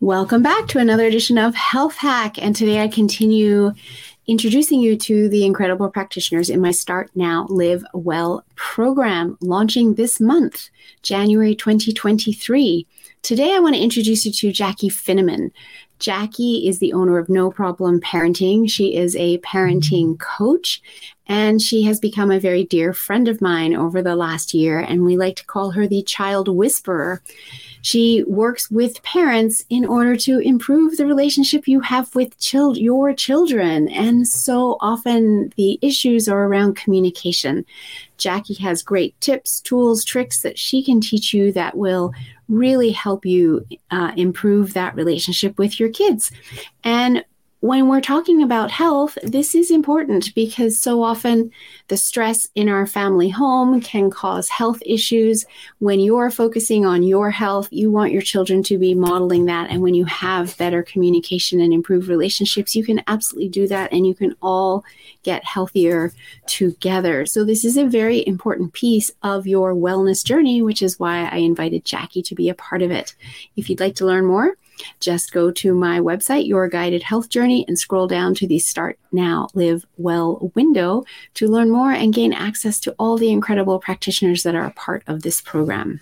Welcome back to another edition of Health Hack. And today I continue introducing you to the incredible practitioners in my Start Now Live Well program launching this month, January 2023. Today I want to introduce you to Jackie Finneman. Jackie is the owner of No Problem Parenting. She is a parenting coach and she has become a very dear friend of mine over the last year. And we like to call her the child whisperer. She works with parents in order to improve the relationship you have with chil- your children. And so often the issues are around communication. Jackie has great tips, tools, tricks that she can teach you that will really help you uh, improve that relationship with your kids. And when we're talking about health, this is important because so often the stress in our family home can cause health issues. When you're focusing on your health, you want your children to be modeling that. And when you have better communication and improved relationships, you can absolutely do that and you can all get healthier together. So, this is a very important piece of your wellness journey, which is why I invited Jackie to be a part of it. If you'd like to learn more, just go to my website, Your Guided Health Journey, and scroll down to the Start Now Live Well window to learn more and gain access to all the incredible practitioners that are a part of this program.